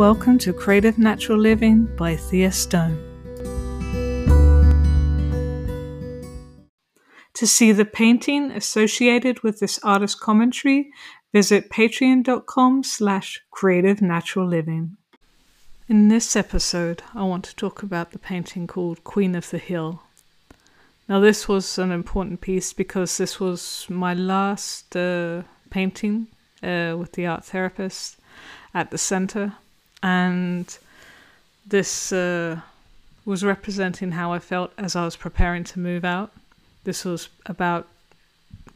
Welcome to Creative Natural Living by Thea Stone. To see the painting associated with this artist commentary, visit patreon.com slash creative natural living. In this episode, I want to talk about the painting called Queen of the Hill. Now, this was an important piece because this was my last uh, painting uh, with the art therapist at the center, and this uh, was representing how I felt as I was preparing to move out. This was about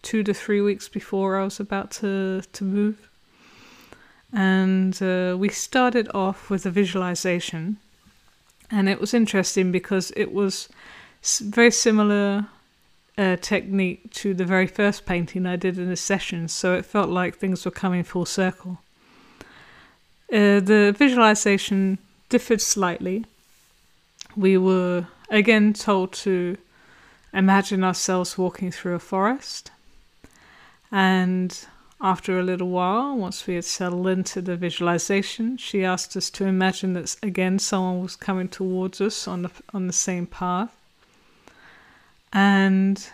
two to three weeks before I was about to, to move. And uh, we started off with a visualization, and it was interesting because it was very similar uh, technique to the very first painting I did in a session, so it felt like things were coming full circle. Uh, the visualization differed slightly. We were again told to imagine ourselves walking through a forest, and after a little while, once we had settled into the visualization, she asked us to imagine that again someone was coming towards us on the on the same path and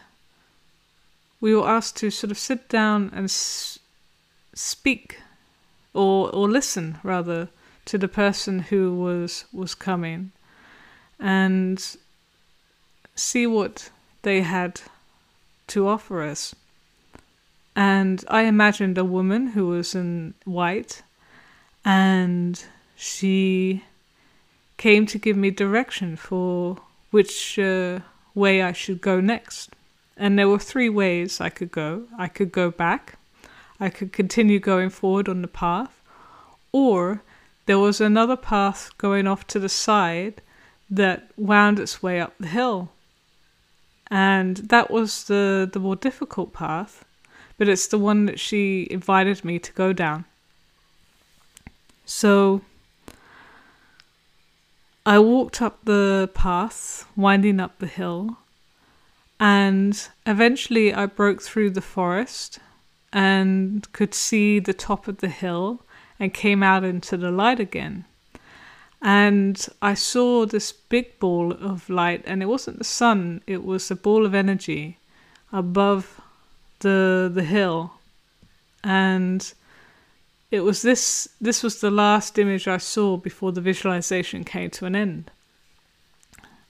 we were asked to sort of sit down and s- speak or or listen rather to the person who was was coming and see what they had to offer us and i imagined a woman who was in white and she came to give me direction for which uh, way I should go next. And there were three ways I could go. I could go back, I could continue going forward on the path, or there was another path going off to the side that wound its way up the hill. And that was the, the more difficult path, but it's the one that she invited me to go down. So I walked up the path, winding up the hill, and eventually I broke through the forest and could see the top of the hill and came out into the light again. And I saw this big ball of light, and it wasn't the sun, it was a ball of energy above the the hill. And it was this this was the last image I saw before the visualization came to an end.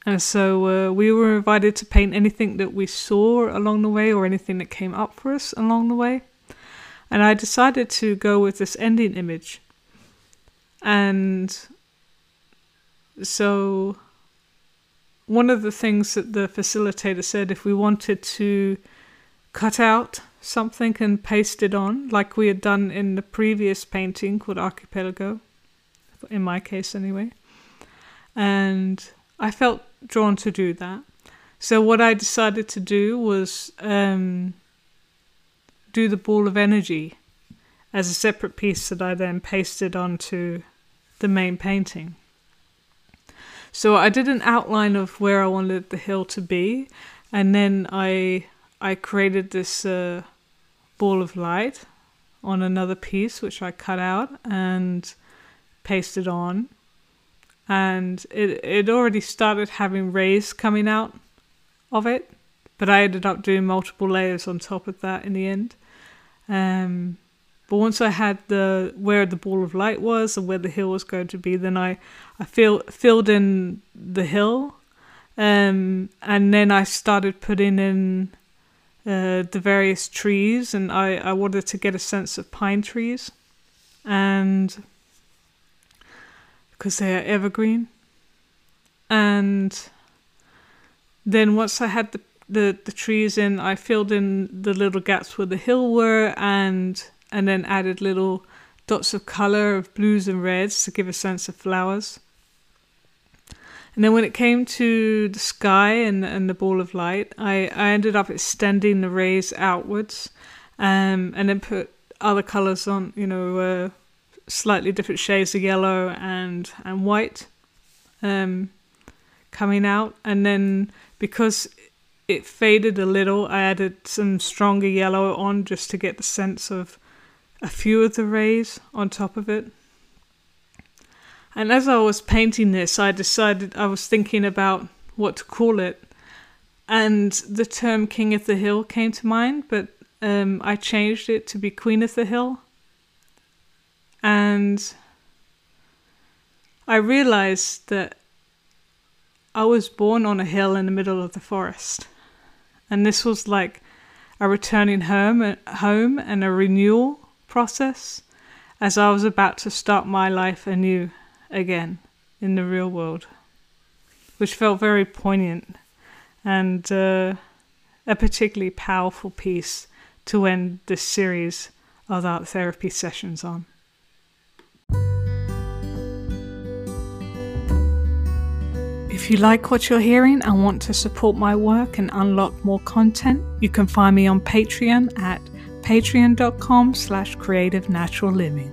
And so uh, we were invited to paint anything that we saw along the way or anything that came up for us along the way. And I decided to go with this ending image. And so one of the things that the facilitator said if we wanted to cut out something and paste it on, like we had done in the previous painting called Archipelago, in my case anyway. And I felt drawn to do that. So what I decided to do was um, do the ball of energy as a separate piece that I then pasted onto the main painting. So I did an outline of where I wanted the hill to be, and then I I created this uh, ball of light on another piece which I cut out and pasted on. And it it already started having rays coming out of it, but I ended up doing multiple layers on top of that in the end. Um, but once I had the where the ball of light was and where the hill was going to be, then I I fill, filled in the hill, um, and then I started putting in uh, the various trees, and I, I wanted to get a sense of pine trees, and because they are evergreen, and then once I had the, the the trees in, I filled in the little gaps where the hill were, and and then added little dots of color of blues and reds to give a sense of flowers. And then when it came to the sky and, and the ball of light, I, I ended up extending the rays outwards um, and then put other colors on, you know, uh, slightly different shades of yellow and, and white um, coming out. And then because it faded a little, I added some stronger yellow on just to get the sense of a few of the rays on top of it. And as I was painting this, I decided I was thinking about what to call it. And the term King of the Hill came to mind, but um, I changed it to be Queen of the Hill. And I realized that I was born on a hill in the middle of the forest. And this was like a returning home, home and a renewal process as I was about to start my life anew again in the real world, which felt very poignant and uh, a particularly powerful piece to end this series of art therapy sessions on. If you like what you're hearing and want to support my work and unlock more content, you can find me on Patreon at patreon.com slash creative natural living.